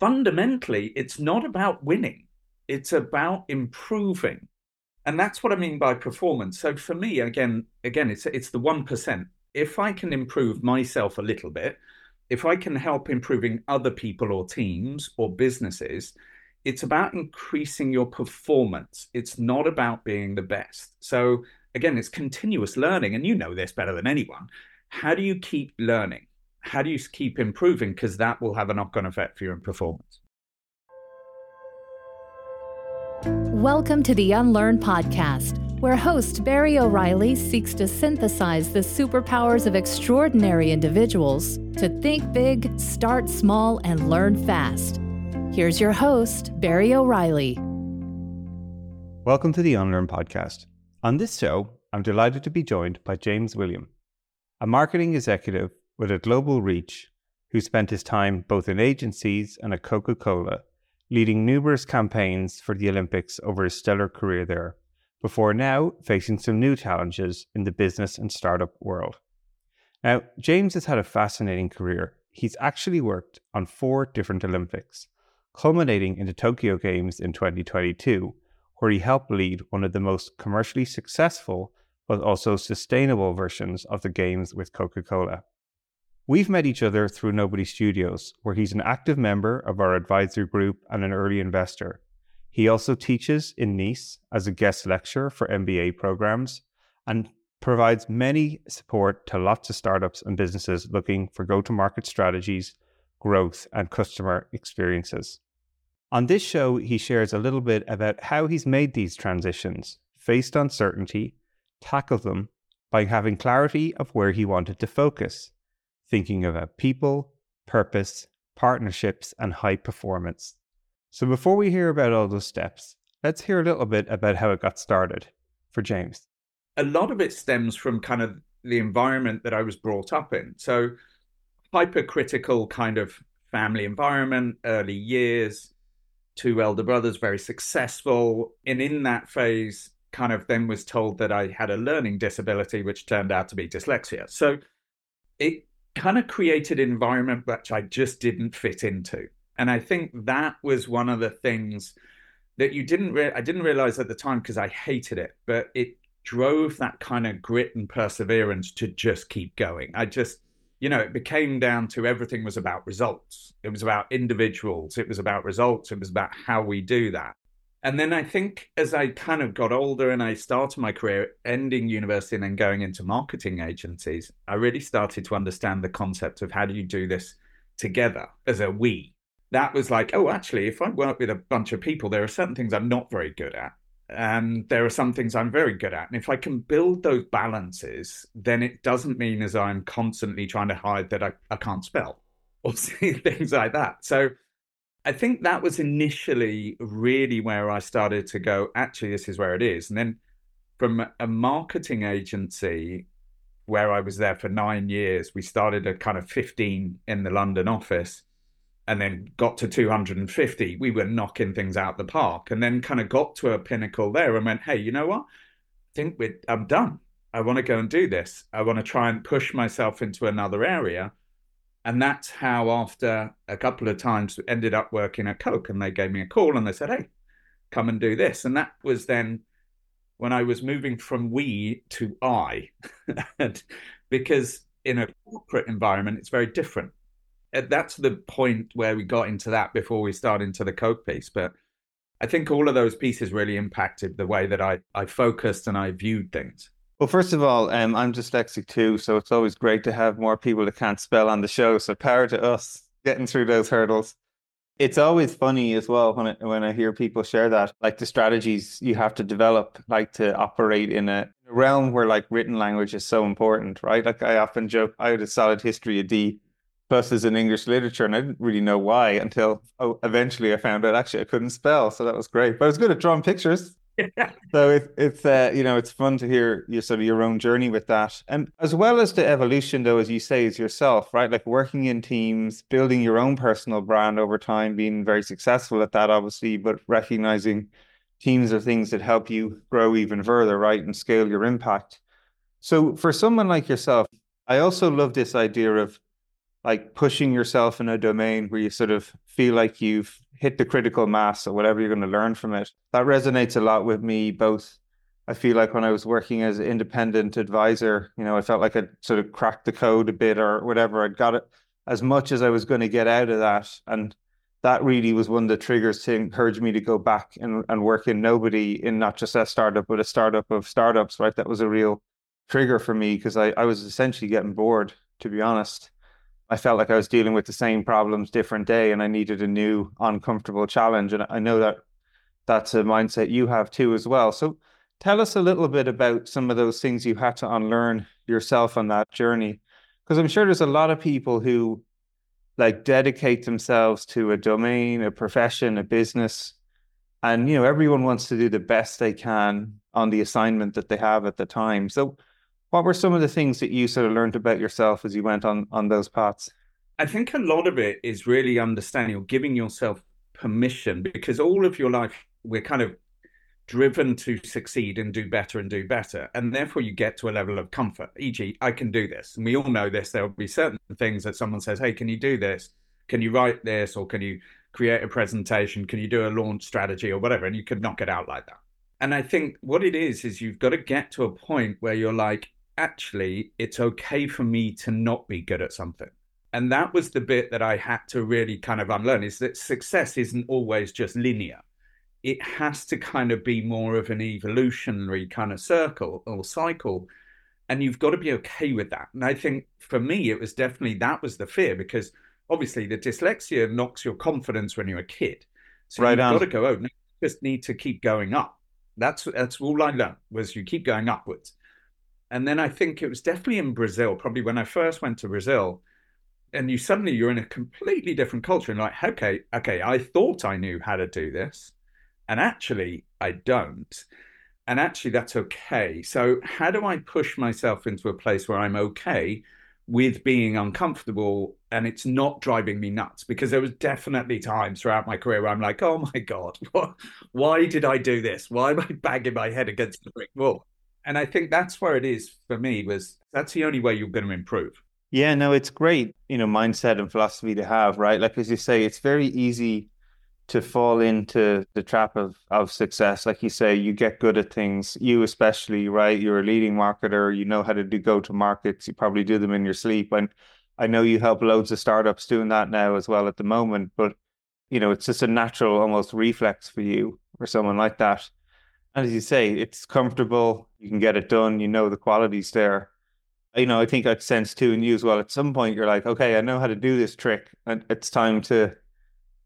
fundamentally, it's not about winning, it's about improving. And that's what I mean by performance. So for me, again, again, it's it's the one percent. If I can improve myself a little bit, if I can help improving other people or teams or businesses, it's about increasing your performance. It's not about being the best. So again, it's continuous learning, and you know this better than anyone. How do you keep learning? How do you keep improving? Because that will have a knock on effect for your performance. Welcome to the Unlearn Podcast, where host Barry O'Reilly seeks to synthesize the superpowers of extraordinary individuals to think big, start small, and learn fast. Here's your host, Barry O'Reilly. Welcome to the Unlearn Podcast. On this show, I'm delighted to be joined by James Williams, a marketing executive with a global reach who spent his time both in agencies and at Coca Cola, leading numerous campaigns for the Olympics over his stellar career there, before now facing some new challenges in the business and startup world. Now, James has had a fascinating career. He's actually worked on four different Olympics, culminating in the Tokyo Games in 2022, where he helped lead one of the most commercially successful but also sustainable versions of the games with Coca Cola. We've met each other through Nobody Studios, where he's an active member of our advisory group and an early investor. He also teaches in Nice as a guest lecturer for MBA programs and provides many support to lots of startups and businesses looking for go to market strategies, growth, and customer experiences. On this show, he shares a little bit about how he's made these transitions, faced uncertainty, tackled them by having clarity of where he wanted to focus thinking about people, purpose, partnerships, and high performance. So before we hear about all those steps, let's hear a little bit about how it got started for James. A lot of it stems from kind of the environment that I was brought up in. So, hypercritical kind of family environment, early years, two elder brothers, very successful. And in that phase, kind of then was told that I had a learning disability, which turned out to be dyslexia. So, it kind of created an environment which I just didn't fit into. And I think that was one of the things that you didn't re- I didn't realize at the time because I hated it, but it drove that kind of grit and perseverance to just keep going. I just you know, it became down to everything was about results. It was about individuals. It was about results. It was about how we do that. And then I think as I kind of got older and I started my career ending university and then going into marketing agencies, I really started to understand the concept of how do you do this together as a we. That was like, oh, actually, if I work with a bunch of people, there are certain things I'm not very good at. And there are some things I'm very good at. And if I can build those balances, then it doesn't mean as I'm constantly trying to hide that I, I can't spell or things like that. So I think that was initially really where I started to go, actually, this is where it is. And then from a marketing agency where I was there for nine years, we started at kind of 15 in the London office and then got to 250. We were knocking things out the park and then kind of got to a pinnacle there and went, hey, you know what? I think we're, I'm done. I want to go and do this. I want to try and push myself into another area. And that's how, after a couple of times, ended up working at Coke. And they gave me a call and they said, hey, come and do this. And that was then when I was moving from we to I, because in a corporate environment, it's very different. And that's the point where we got into that before we start into the Coke piece. But I think all of those pieces really impacted the way that I, I focused and I viewed things. Well, first of all, um, I'm dyslexic too, so it's always great to have more people that can't spell on the show. So power to us getting through those hurdles. It's always funny as well when I, when I hear people share that, like the strategies you have to develop, like to operate in a realm where like written language is so important, right? Like I often joke, I had a solid history of D plus as in English literature, and I didn't really know why until oh, eventually I found out actually I couldn't spell, so that was great. But I was good at drawing pictures. so it, it's uh, you know it's fun to hear your sort of your own journey with that, and as well as the evolution, though, as you say, is yourself, right? Like working in teams, building your own personal brand over time, being very successful at that, obviously, but recognizing teams are things that help you grow even further, right, and scale your impact. So for someone like yourself, I also love this idea of like pushing yourself in a domain where you sort of feel like you've hit the critical mass or whatever you're going to learn from it. That resonates a lot with me, both. I feel like when I was working as independent advisor, you know, I felt like I'd sort of cracked the code a bit or whatever. I'd got it as much as I was going to get out of that. And that really was one of the triggers to encourage me to go back and, and work in nobody in not just a startup, but a startup of startups, right? That was a real trigger for me because I, I was essentially getting bored, to be honest. I felt like I was dealing with the same problems different day and I needed a new uncomfortable challenge. And I know that that's a mindset you have too as well. So tell us a little bit about some of those things you had to unlearn yourself on that journey. Because I'm sure there's a lot of people who like dedicate themselves to a domain, a profession, a business. And you know, everyone wants to do the best they can on the assignment that they have at the time. So what were some of the things that you sort of learned about yourself as you went on on those paths? I think a lot of it is really understanding or giving yourself permission because all of your life we're kind of driven to succeed and do better and do better. And therefore you get to a level of comfort, e.g., I can do this. And we all know this. There will be certain things that someone says, Hey, can you do this? Can you write this? Or can you create a presentation? Can you do a launch strategy or whatever? And you could knock it out like that. And I think what it is, is you've got to get to a point where you're like, actually, it's okay for me to not be good at something. And that was the bit that I had to really kind of unlearn is that success isn't always just linear. It has to kind of be more of an evolutionary kind of circle or cycle. And you've got to be okay with that. And I think for me, it was definitely that was the fear because obviously the dyslexia knocks your confidence when you're a kid. So right you've on. got to go, oh, no, you just need to keep going up. That's that's all I learned was you keep going upwards. And then I think it was definitely in Brazil, probably when I first went to Brazil, and you suddenly you're in a completely different culture and like, okay, okay, I thought I knew how to do this, and actually I don't. And actually that's okay. So how do I push myself into a place where I'm okay with being uncomfortable and it's not driving me nuts? Because there was definitely times throughout my career where I'm like, oh my God, what, why did I do this? Why am I banging my head against the brick wall? And I think that's where it is for me was that's the only way you're going to improve. Yeah, no, it's great, you know, mindset and philosophy to have, right? Like as you say, it's very easy to fall into the trap of of success. Like you say, you get good at things. You especially, right? You're a leading marketer. You know how to do go to markets. You probably do them in your sleep. And I know you help loads of startups doing that now as well at the moment. But you know, it's just a natural, almost reflex for you or someone like that. And as you say, it's comfortable. You can get it done. You know the quality's there. You know, I think I'd sense too in you as well. At some point, you're like, okay, I know how to do this trick, and it's time to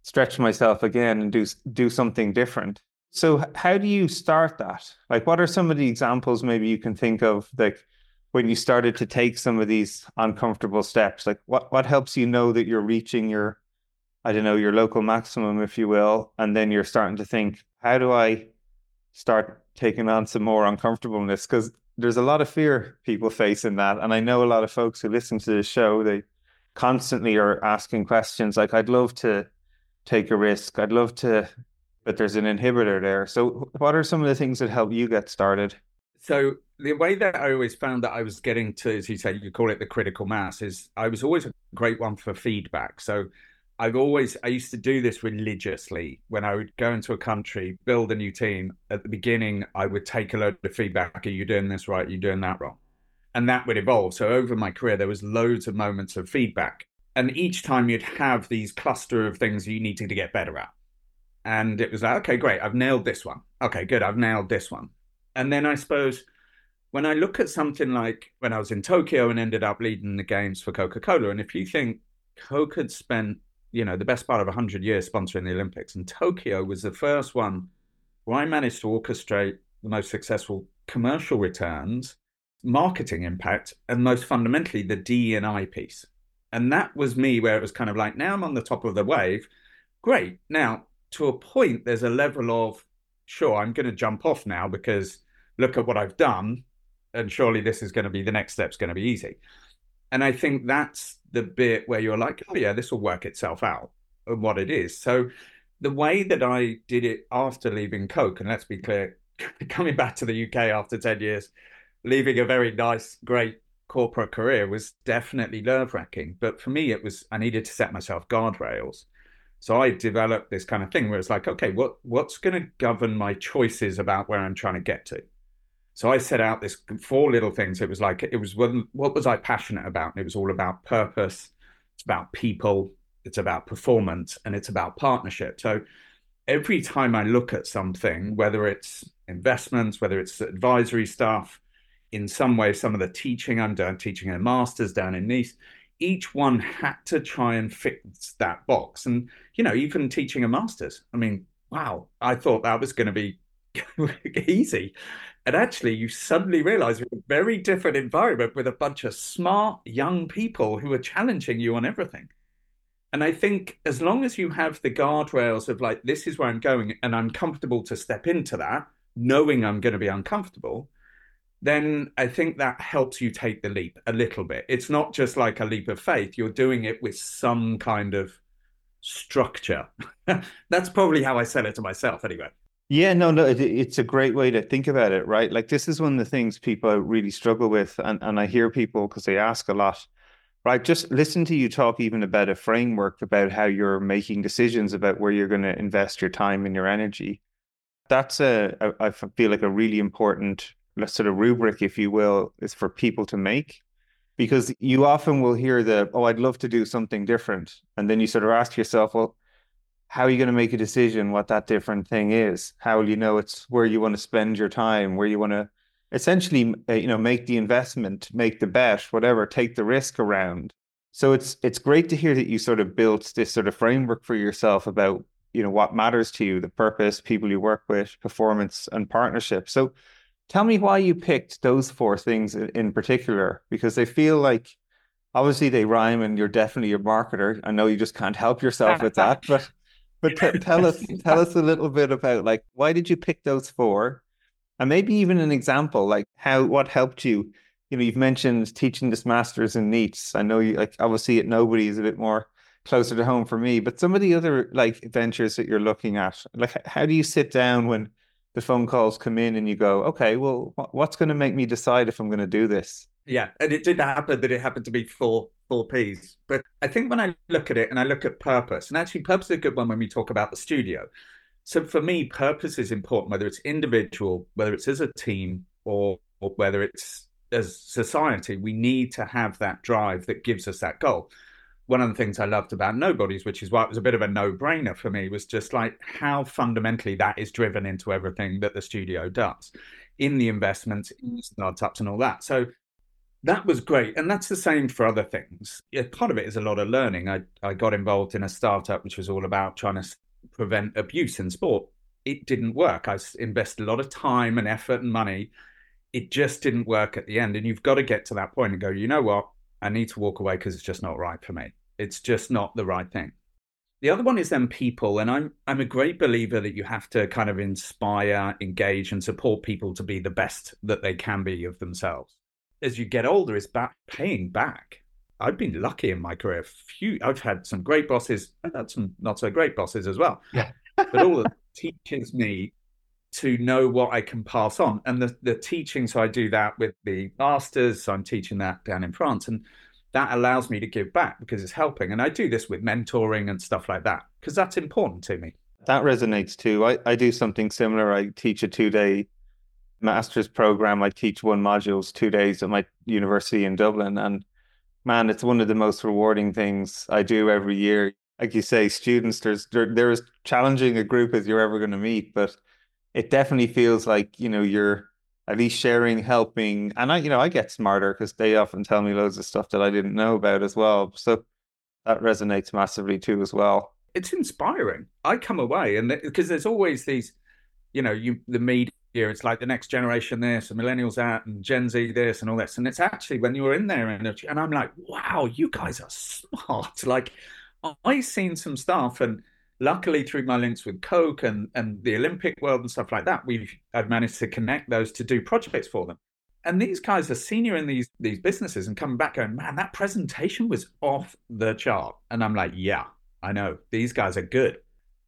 stretch myself again and do do something different. So, how do you start that? Like, what are some of the examples maybe you can think of, like when you started to take some of these uncomfortable steps? Like, what what helps you know that you're reaching your, I don't know, your local maximum, if you will, and then you're starting to think, how do I start taking on some more uncomfortableness because there's a lot of fear people face in that. And I know a lot of folks who listen to the show, they constantly are asking questions like, I'd love to take a risk. I'd love to, but there's an inhibitor there. So, what are some of the things that help you get started? So, the way that I always found that I was getting to, as you say, you call it the critical mass, is I was always a great one for feedback. So, I've always I used to do this religiously when I would go into a country, build a new team. At the beginning, I would take a load of feedback. Are you doing this right? Are you doing that wrong? And that would evolve. So over my career, there was loads of moments of feedback. And each time you'd have these cluster of things you needed to get better at. And it was like, okay, great, I've nailed this one. Okay, good, I've nailed this one. And then I suppose when I look at something like when I was in Tokyo and ended up leading the games for Coca Cola, and if you think Coke had spent you know, the best part of 100 years sponsoring the Olympics. And Tokyo was the first one where I managed to orchestrate the most successful commercial returns, marketing impact, and most fundamentally, the D and I piece. And that was me where it was kind of like, now I'm on the top of the wave. Great. Now, to a point, there's a level of, sure, I'm going to jump off now because look at what I've done. And surely this is going to be the next step's going to be easy. And I think that's the bit where you're like, oh, yeah, this will work itself out and what it is. So the way that I did it after leaving Coke, and let's be clear, coming back to the UK after 10 years, leaving a very nice, great corporate career was definitely nerve wracking. But for me, it was I needed to set myself guardrails. So I developed this kind of thing where it's like, okay, what what's going to govern my choices about where I'm trying to get to? So I set out this four little things. It was like it was what, what was I passionate about? And it was all about purpose. It's about people. It's about performance, and it's about partnership. So every time I look at something, whether it's investments, whether it's advisory stuff, in some way, some of the teaching I'm doing, teaching a master's down in Nice, each one had to try and fix that box. And, you know, even teaching a master's, I mean, wow, I thought that was going to be easy. And actually, you suddenly realize you're in a very different environment with a bunch of smart young people who are challenging you on everything. And I think as long as you have the guardrails of like, this is where I'm going and I'm comfortable to step into that, knowing I'm going to be uncomfortable, then I think that helps you take the leap a little bit. It's not just like a leap of faith, you're doing it with some kind of structure. That's probably how I sell it to myself, anyway. Yeah, no, no, it, it's a great way to think about it, right? Like this is one of the things people really struggle with, and and I hear people because they ask a lot, right? Just listen to you talk even about a framework about how you're making decisions about where you're going to invest your time and your energy. That's a, I feel like a really important sort of rubric, if you will, is for people to make. Because you often will hear the, oh, I'd love to do something different. And then you sort of ask yourself, well, how are you going to make a decision what that different thing is? How will you know it's where you want to spend your time, where you want to essentially, uh, you know, make the investment, make the bet, whatever, take the risk around. So it's it's great to hear that you sort of built this sort of framework for yourself about you know what matters to you, the purpose, people you work with, performance, and partnership. So tell me why you picked those four things in particular because they feel like obviously they rhyme and you're definitely a marketer. I know you just can't help yourself with that, but but t- tell us tell us a little bit about like why did you pick those four, and maybe even an example like how what helped you. You know, you've mentioned teaching this masters in Nice. I know you like obviously at nobody is a bit more closer to home for me, but some of the other like ventures that you're looking at, like how do you sit down when the phone calls come in and you go, okay, well, what's going to make me decide if I'm going to do this? Yeah, and it did happen that it happened to be four four P's. But I think when I look at it and I look at purpose, and actually purpose is a good one when we talk about the studio. So for me, purpose is important, whether it's individual, whether it's as a team, or, or whether it's as society. We need to have that drive that gives us that goal. One of the things I loved about Nobodies, which is why it was a bit of a no-brainer for me, was just like how fundamentally that is driven into everything that the studio does in the investments, in startups, and all that. So that was great. And that's the same for other things. Yeah, part of it is a lot of learning. I, I got involved in a startup which was all about trying to prevent abuse in sport. It didn't work. I invested a lot of time and effort and money. It just didn't work at the end. And you've got to get to that point and go, you know what? I need to walk away because it's just not right for me. It's just not the right thing. The other one is then people, and I'm I'm a great believer that you have to kind of inspire, engage, and support people to be the best that they can be of themselves as you get older is back paying back. I've been lucky in my career. Few, I've had some great bosses. I've had some not so great bosses as well. Yeah, but all of that teaches me to know what I can pass on. And the the teaching, so I do that with the masters. So I'm teaching that down in France, and that allows me to give back because it's helping. And I do this with mentoring and stuff like that because that's important to me. That resonates too. I, I do something similar. I teach a two day master's program. I teach one modules two days at my university in Dublin, and man, it's one of the most rewarding things I do every year. Like you say, students, there's as challenging a group as you're ever going to meet, but it definitely feels like you know you're at least sharing, helping, and I, you know, I get smarter because they often tell me loads of stuff that I didn't know about as well. So that resonates massively too, as well. It's inspiring. I come away and because there's always these, you know, you the media year. It's like the next generation this, and millennials out and Gen Z this, and all this. And it's actually when you were in there, and, and I'm like, wow, you guys are smart. Like I've seen some stuff, and luckily through my links with Coke and and the Olympic world and stuff like that, we've I've managed to connect those to do projects for them. And these guys are senior in these these businesses and coming back going, man, that presentation was off the chart. And I'm like, yeah, I know these guys are good.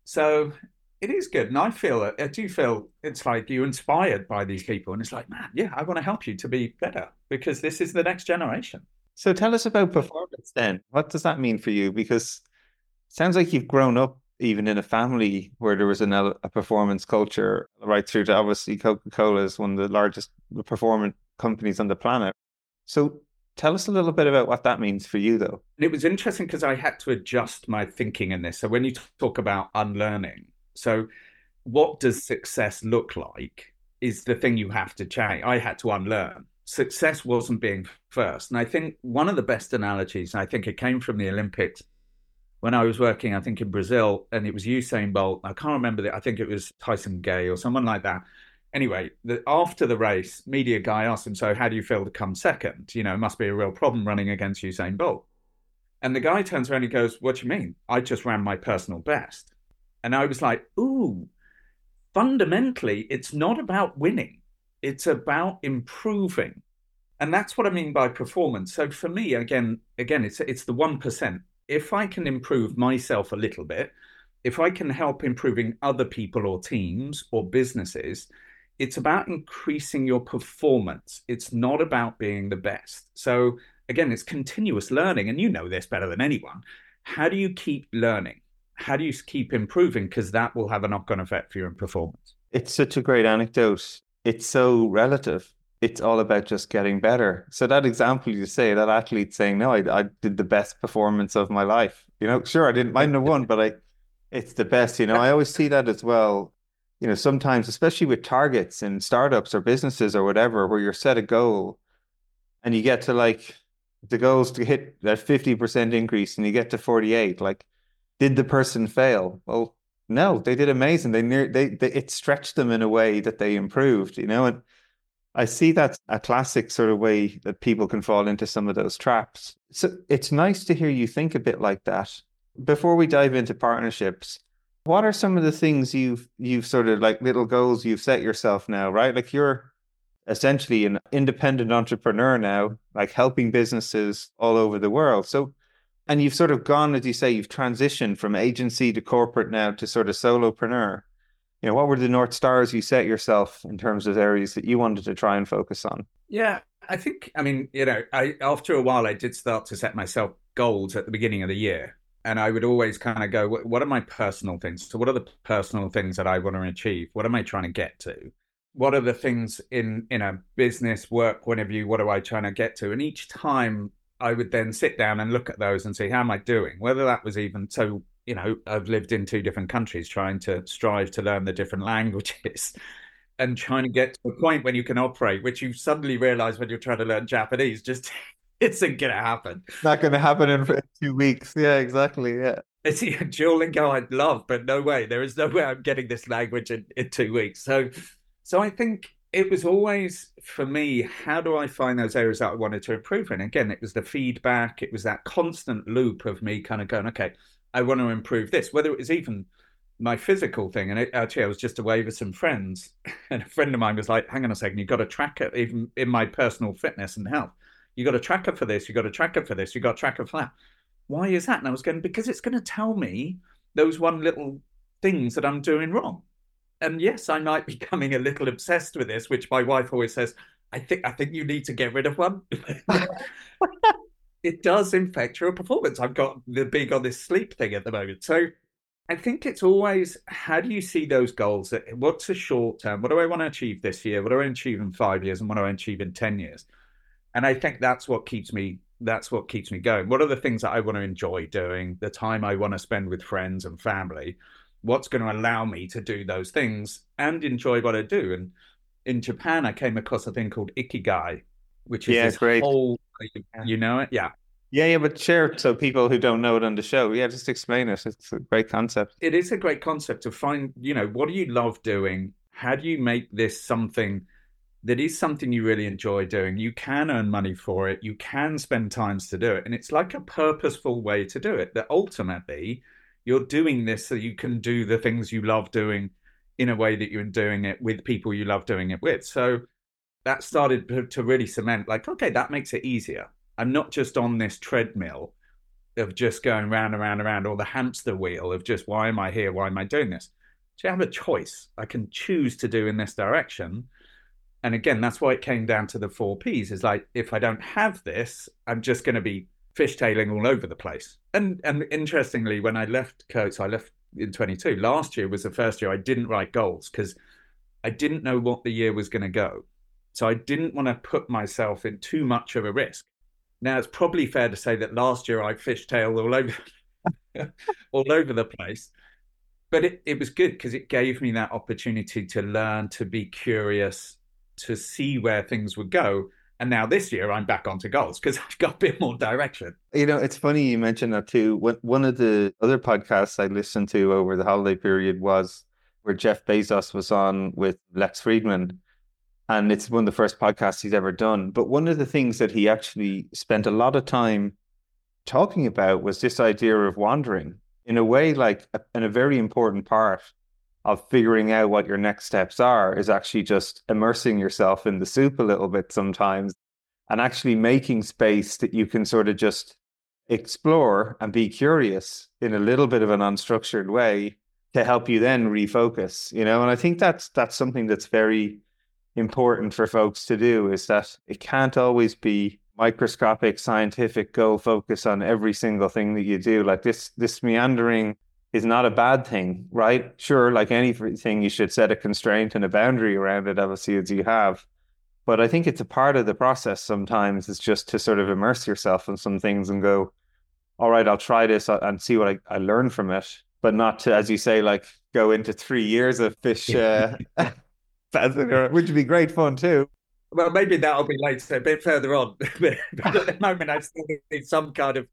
So it is good. And I feel, I do feel it's like you're inspired by these people. And it's like, man, yeah, I want to help you to be better because this is the next generation. So tell us about performance then. What does that mean for you? Because it sounds like you've grown up even in a family where there was an, a performance culture right through to obviously Coca-Cola is one of the largest performance companies on the planet. So tell us a little bit about what that means for you though. It was interesting because I had to adjust my thinking in this. So when you talk about unlearning, so what does success look like is the thing you have to change. I had to unlearn. Success wasn't being first. And I think one of the best analogies, and I think it came from the Olympics when I was working, I think in Brazil, and it was Usain Bolt. I can't remember that. I think it was Tyson Gay or someone like that. Anyway, the, after the race, media guy asked him, "So how do you feel to come second? You know, it must be a real problem running against Usain Bolt." And the guy turns around and goes, "What do you mean? I just ran my personal best." And I was like, "Ooh." Fundamentally, it's not about winning; it's about improving and that's what I mean by performance. So for me, again, again, it's it's the one percent if I can improve myself a little bit, if I can help improving other people or teams or businesses, it's about increasing your performance. It's not about being the best. So, again, it's continuous learning. And you know this better than anyone. How do you keep learning? How do you keep improving? Because that will have a knock on effect for your performance. It's such a great anecdote. It's so relative it's all about just getting better. So that example you say, that athlete saying, "No, I, I did the best performance of my life." You know, sure, I didn't mind the one, but I, it's the best. You know, I always see that as well. You know, sometimes, especially with targets in startups or businesses or whatever, where you're set a goal, and you get to like the goals to hit that fifty percent increase, and you get to forty eight. Like, did the person fail? Well, no, they did amazing. They near they, they it stretched them in a way that they improved. You know, and I see that's a classic sort of way that people can fall into some of those traps. So it's nice to hear you think a bit like that. Before we dive into partnerships, what are some of the things you've you've sort of like little goals you've set yourself now, right? Like you're essentially an independent entrepreneur now, like helping businesses all over the world. So and you've sort of gone, as you say, you've transitioned from agency to corporate now to sort of solopreneur you know, what were the North Stars you set yourself in terms of areas that you wanted to try and focus on? Yeah, I think, I mean, you know, I after a while, I did start to set myself goals at the beginning of the year. And I would always kind of go, what are my personal things? So, what are the personal things that I want to achieve? What am I trying to get to? What are the things in in a business, work, point of view? what am I trying to get to? And each time I would then sit down and look at those and see how am I doing? Whether that was even so you know, I've lived in two different countries trying to strive to learn the different languages and trying to get to a point when you can operate, which you suddenly realize when you're trying to learn Japanese, just it's not going to happen. Not going to happen in two weeks. Yeah, exactly. Yeah. It's a Duolingo I'd love, but no way. There is no way I'm getting this language in, in two weeks. So, so I think it was always for me, how do I find those areas that I wanted to improve in? Again, it was the feedback, it was that constant loop of me kind of going, okay, I want to improve this, whether it was even my physical thing. And it, actually, I was just away with some friends, and a friend of mine was like, "Hang on a second, you've got a tracker, even in my personal fitness and health. You got a tracker for this. You got a tracker for this. You got a tracker for that. Why is that?" And I was going because it's going to tell me those one little things that I'm doing wrong. And yes, I might be becoming a little obsessed with this, which my wife always says. I think I think you need to get rid of one. it does infect your performance. I've got the big on this sleep thing at the moment. So I think it's always how do you see those goals? Uh, what's the short term? What do I want to achieve this year? What do I achieve in five years? And what do I achieve in 10 years? And I think that's what keeps me that's what keeps me going. What are the things that I want to enjoy doing? The time I want to spend with friends and family. What's going to allow me to do those things and enjoy what I do? And in Japan, I came across a thing called ikigai, which is yeah, this great. whole you know it? Yeah. Yeah, yeah, but share so people who don't know it on the show. Yeah, just explain it. It's a great concept. It is a great concept to find, you know, what do you love doing? How do you make this something that is something you really enjoy doing? You can earn money for it. You can spend times to do it. And it's like a purposeful way to do it that ultimately you're doing this so you can do the things you love doing in a way that you're doing it with people you love doing it with. So that started to really cement like, okay, that makes it easier. I'm not just on this treadmill of just going round and round and round, or the hamster wheel of just why am I here? Why am I doing this? So I have a choice. I can choose to do in this direction. And again, that's why it came down to the four P's is like, if I don't have this, I'm just going to be fishtailing all over the place. And and interestingly, when I left Coates, I left in 22. Last year was the first year I didn't write goals because I didn't know what the year was going to go. So I didn't want to put myself in too much of a risk. Now it's probably fair to say that last year I fishtailed all over all over the place. But it, it was good because it gave me that opportunity to learn, to be curious, to see where things would go. And now this year I'm back onto goals because I've got a bit more direction. You know, it's funny you mentioned that too. One of the other podcasts I listened to over the holiday period was where Jeff Bezos was on with Lex Fridman. And it's one of the first podcasts he's ever done. But one of the things that he actually spent a lot of time talking about was this idea of wandering in a way like and a very important part of figuring out what your next steps are is actually just immersing yourself in the soup a little bit sometimes and actually making space that you can sort of just explore and be curious in a little bit of an unstructured way to help you then refocus you know? And i think that's that's something that's very important for folks to do is that it can't always be microscopic scientific go focus on every single thing that you do. Like this this meandering is not a bad thing right sure like anything you should set a constraint and a boundary around it obviously as you have but i think it's a part of the process sometimes is just to sort of immerse yourself in some things and go all right i'll try this uh, and see what i, I learn from it but not to as you say like go into three years of fish uh, which would be great fun too well, maybe that'll be later, a bit further on. but at the moment, I still need some kind of.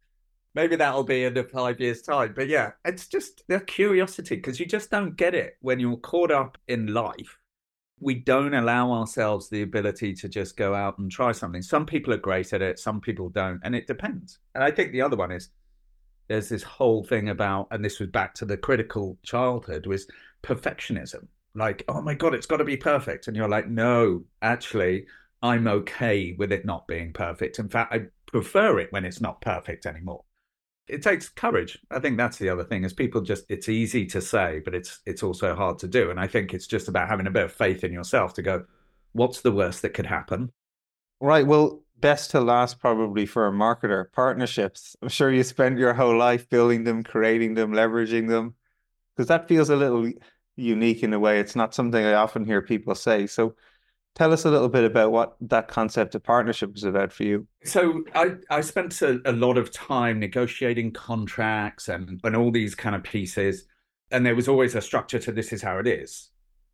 Maybe that'll be in a five years' time. But yeah, it's just the curiosity because you just don't get it when you're caught up in life. We don't allow ourselves the ability to just go out and try something. Some people are great at it, some people don't, and it depends. And I think the other one is there's this whole thing about, and this was back to the critical childhood, was perfectionism like, oh my God, it's got to be perfect. And you're like, no, actually, I'm okay with it not being perfect. In fact, I prefer it when it's not perfect anymore. It takes courage. I think that's the other thing is people just it's easy to say, but it's it's also hard to do. And I think it's just about having a bit of faith in yourself to go, what's the worst that could happen? Right. Well, best to last probably for a marketer, partnerships. I'm sure you spend your whole life building them, creating them, leveraging them. Because that feels a little unique in a way. It's not something I often hear people say. So tell us a little bit about what that concept of partnership is about for you. So I, I spent a, a lot of time negotiating contracts and, and all these kind of pieces. And there was always a structure to this is how it is.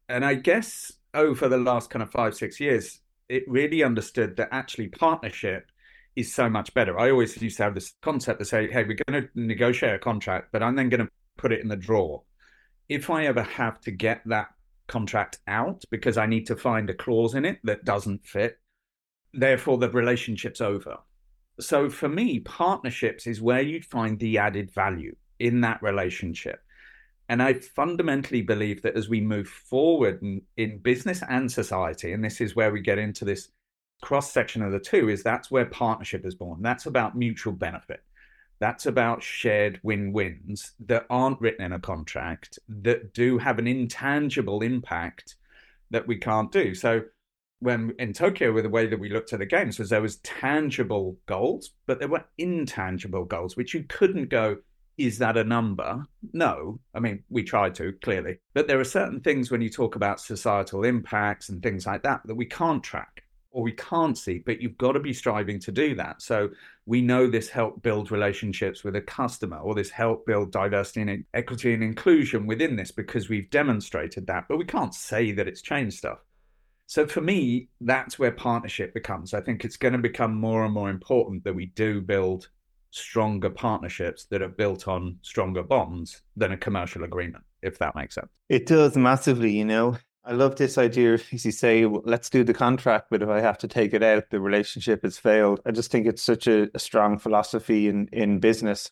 And I guess over the last kind of five, six years, it really understood that actually partnership is so much better. I always used to have this concept to say, hey, we're going to negotiate a contract, but I'm then going to put it in the drawer if I ever have to get that contract out because I need to find a clause in it that doesn't fit, therefore the relationship's over. So for me, partnerships is where you'd find the added value in that relationship. And I fundamentally believe that as we move forward in, in business and society, and this is where we get into this cross section of the two, is that's where partnership is born. That's about mutual benefit. That's about shared win wins that aren't written in a contract, that do have an intangible impact that we can't do. So, when in Tokyo, with the way that we looked at the games, was there was tangible goals, but there were intangible goals, which you couldn't go, is that a number? No. I mean, we tried to, clearly. But there are certain things when you talk about societal impacts and things like that that we can't track or we can't see, but you've got to be striving to do that. So we know this helped build relationships with a customer or this helped build diversity and equity and inclusion within this because we've demonstrated that, but we can't say that it's changed stuff. So for me, that's where partnership becomes. I think it's going to become more and more important that we do build stronger partnerships that are built on stronger bonds than a commercial agreement, if that makes sense. It does massively, you know. I love this idea. As you say, let's do the contract, but if I have to take it out, the relationship has failed. I just think it's such a, a strong philosophy in, in business.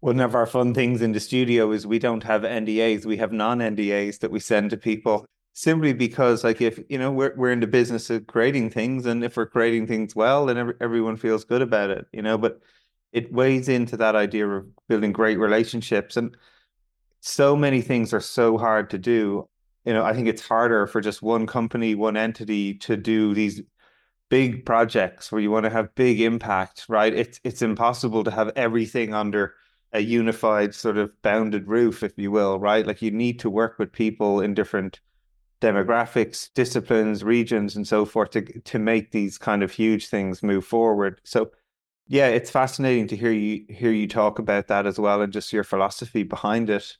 One of our fun things in the studio is we don't have NDAs, we have non NDAs that we send to people simply because like if you know we're we're in the business of creating things and if we're creating things well then every, everyone feels good about it you know but it weighs into that idea of building great relationships and so many things are so hard to do. You know, I think it's harder for just one company, one entity to do these big projects where you want to have big impact, right? It's it's mm-hmm. impossible to have everything under a unified sort of bounded roof, if you will, right? Like you need to work with people in different demographics, disciplines, regions, and so forth to to make these kind of huge things move forward. So yeah, it's fascinating to hear you hear you talk about that as well and just your philosophy behind it.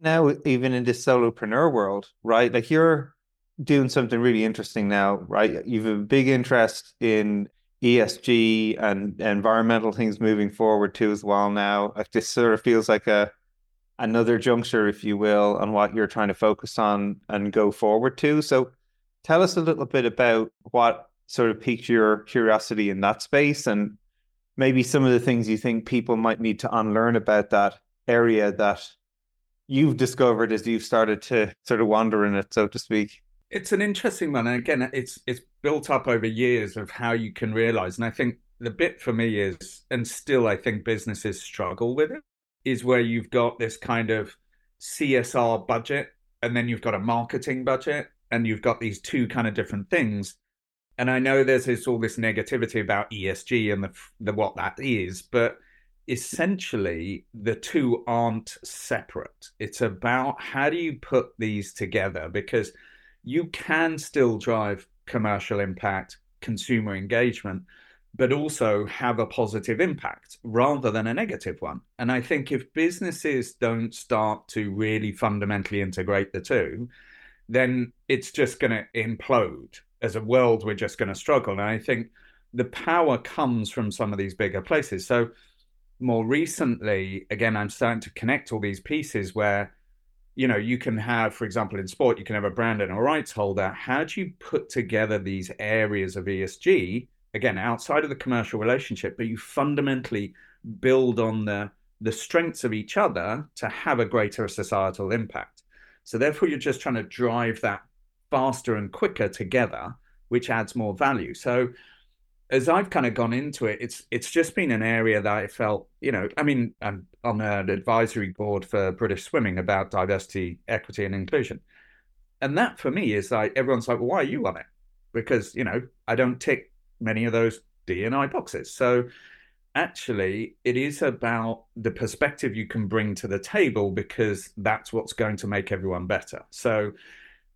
Now, even in this solopreneur world, right? Like you're doing something really interesting now, right? You've a big interest in ESG and environmental things moving forward too as well now. Like this sort of feels like a another juncture, if you will, on what you're trying to focus on and go forward to. So tell us a little bit about what sort of piqued your curiosity in that space and maybe some of the things you think people might need to unlearn about that area that you've discovered as you've started to sort of wander in it, so to speak. It's an interesting one. And again, it's it's built up over years of how you can realize. And I think the bit for me is, and still I think businesses struggle with it, is where you've got this kind of CSR budget and then you've got a marketing budget and you've got these two kind of different things. And I know there's this all this negativity about ESG and the, the what that is, but essentially the two aren't separate. It's about how do you put these together because you can still drive commercial impact, consumer engagement, but also have a positive impact rather than a negative one. And I think if businesses don't start to really fundamentally integrate the two, then it's just going to implode. As a world, we're just going to struggle. And I think the power comes from some of these bigger places. So, more recently, again, I'm starting to connect all these pieces where, you know, you can have, for example, in sport, you can have a brand and a rights holder. How do you put together these areas of ESG? again outside of the commercial relationship but you fundamentally build on the the strengths of each other to have a greater societal impact so therefore you're just trying to drive that faster and quicker together which adds more value so as I've kind of gone into it, it's it's just been an area that I felt, you know, I mean, I'm on an advisory board for British Swimming about diversity, equity, and inclusion, and that for me is like everyone's like, well, why are you on it? Because you know, I don't tick many of those D&I boxes. So actually, it is about the perspective you can bring to the table because that's what's going to make everyone better. So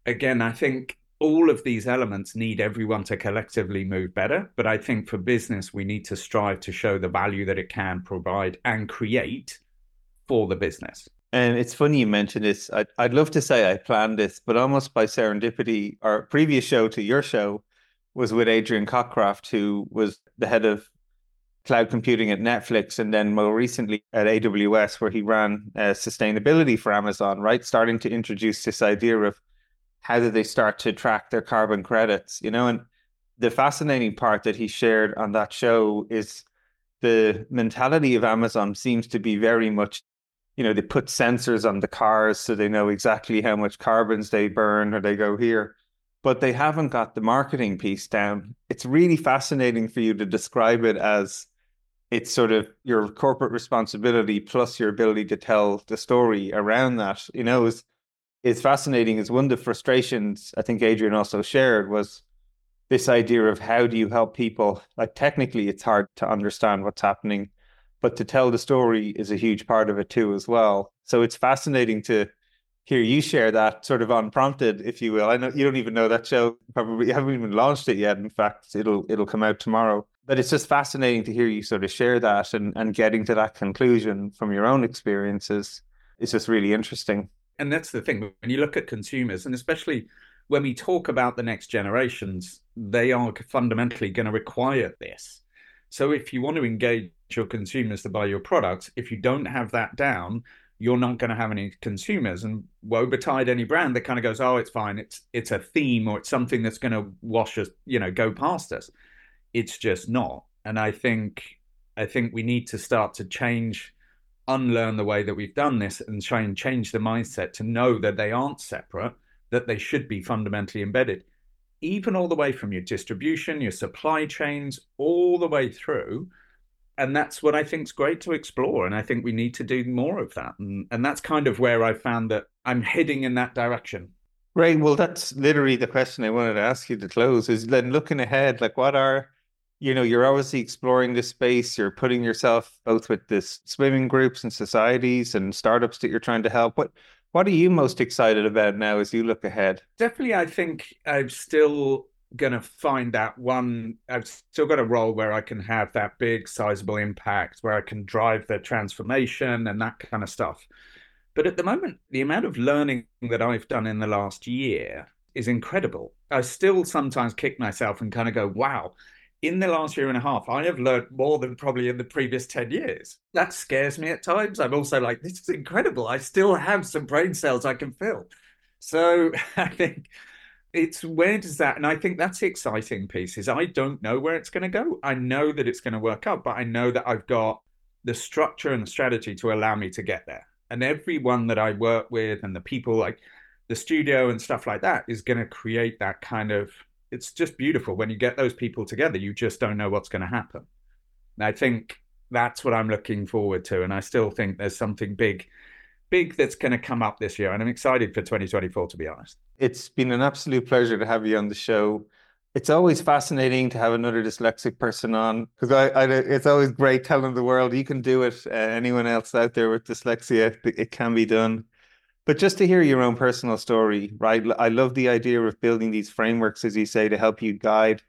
again, I think all of these elements need everyone to collectively move better. But I think for business, we need to strive to show the value that it can provide and create for the business. And it's funny you mentioned this. I'd, I'd love to say I planned this, but almost by serendipity, our previous show to your show was with Adrian Cockcroft, who was the head of cloud computing at Netflix, and then more recently at AWS, where he ran uh, sustainability for Amazon, right? Starting to introduce this idea of how do they start to track their carbon credits, you know? And the fascinating part that he shared on that show is the mentality of Amazon seems to be very much, you know, they put sensors on the cars so they know exactly how much carbons they burn or they go here but they haven't got the marketing piece down. It's really fascinating for you to describe it as it's sort of your corporate responsibility plus your ability to tell the story around that. You know, is is fascinating. Is one of the frustrations I think Adrian also shared was this idea of how do you help people? Like technically, it's hard to understand what's happening, but to tell the story is a huge part of it too, as well. So it's fascinating to hear you share that sort of unprompted, if you will. I know you don't even know that show. Probably haven't even launched it yet. In fact, it'll it'll come out tomorrow. But it's just fascinating to hear you sort of share that and, and getting to that conclusion from your own experiences. is just really interesting. And that's the thing. When you look at consumers, and especially when we talk about the next generations, they are fundamentally going to require this. So if you want to engage your consumers to buy your products, if you don't have that down, you're not going to have any consumers. And woe betide any brand that kind of goes, oh, it's fine. It's it's a theme or it's something that's going to wash us, you know, go past us. It's just not. And I think I think we need to start to change, unlearn the way that we've done this, and try and change the mindset to know that they aren't separate, that they should be fundamentally embedded, even all the way from your distribution, your supply chains, all the way through and that's what I think is great to explore. And I think we need to do more of that. And, and that's kind of where I found that I'm heading in that direction. Right. Well, that's literally the question I wanted to ask you to close is then looking ahead, like what are, you know, you're obviously exploring this space, you're putting yourself both with this swimming groups and societies and startups that you're trying to help. What what are you most excited about now as you look ahead? Definitely, I think I'm still going to find that one. I've still got a role where I can have that big, sizable impact, where I can drive the transformation and that kind of stuff. But at the moment, the amount of learning that I've done in the last year is incredible. I still sometimes kick myself and kind of go, wow, in the last year and a half, I have learned more than probably in the previous 10 years. That scares me at times. I'm also like, this is incredible. I still have some brain cells I can fill. So I think it's where does that and i think that's the exciting piece is i don't know where it's going to go i know that it's going to work out but i know that i've got the structure and the strategy to allow me to get there and everyone that i work with and the people like the studio and stuff like that is going to create that kind of it's just beautiful when you get those people together you just don't know what's going to happen and i think that's what i'm looking forward to and i still think there's something big big that's going to come up this year. And I'm excited for 2024, to be honest. It's been an absolute pleasure to have you on the show. It's always fascinating to have another dyslexic person on because I, I, it's always great telling the world you can do it. Uh, anyone else out there with dyslexia, it can be done. But just to hear your own personal story, right? I love the idea of building these frameworks, as you say, to help you guide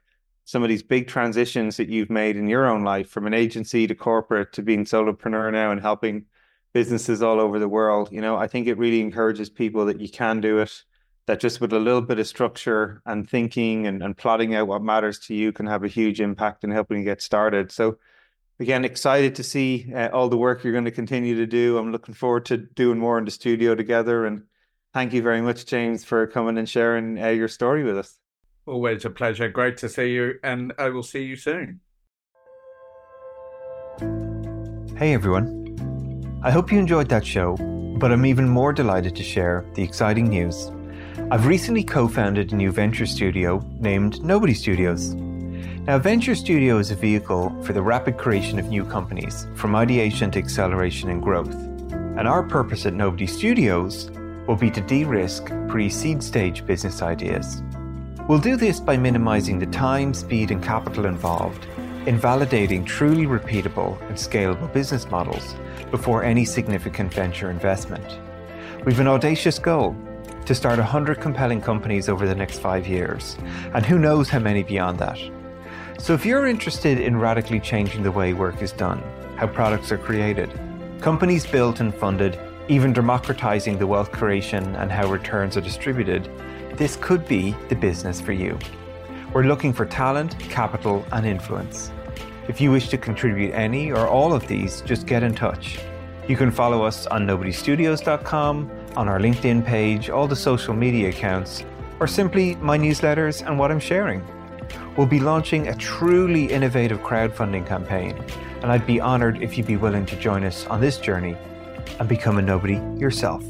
some of these big transitions that you've made in your own life from an agency to corporate to being solopreneur now and helping businesses all over the world. You know, I think it really encourages people that you can do it, that just with a little bit of structure and thinking and, and plotting out what matters to you can have a huge impact in helping you get started. So, again, excited to see uh, all the work you're going to continue to do. I'm looking forward to doing more in the studio together. And thank you very much, James, for coming and sharing uh, your story with us. Always a pleasure. Great to see you. And I will see you soon. Hey, everyone. I hope you enjoyed that show, but I'm even more delighted to share the exciting news. I've recently co founded a new venture studio named Nobody Studios. Now, Venture Studio is a vehicle for the rapid creation of new companies, from ideation to acceleration and growth. And our purpose at Nobody Studios will be to de risk pre seed stage business ideas. We'll do this by minimizing the time, speed, and capital involved in validating truly repeatable and scalable business models before any significant venture investment. We've an audacious goal to start 100 compelling companies over the next five years, and who knows how many beyond that. So, if you're interested in radically changing the way work is done, how products are created, companies built and funded, even democratizing the wealth creation and how returns are distributed, this could be the business for you. We're looking for talent, capital, and influence. If you wish to contribute any or all of these, just get in touch. You can follow us on nobodystudios.com, on our LinkedIn page, all the social media accounts, or simply my newsletters and what I'm sharing. We'll be launching a truly innovative crowdfunding campaign, and I'd be honored if you'd be willing to join us on this journey and become a nobody yourself.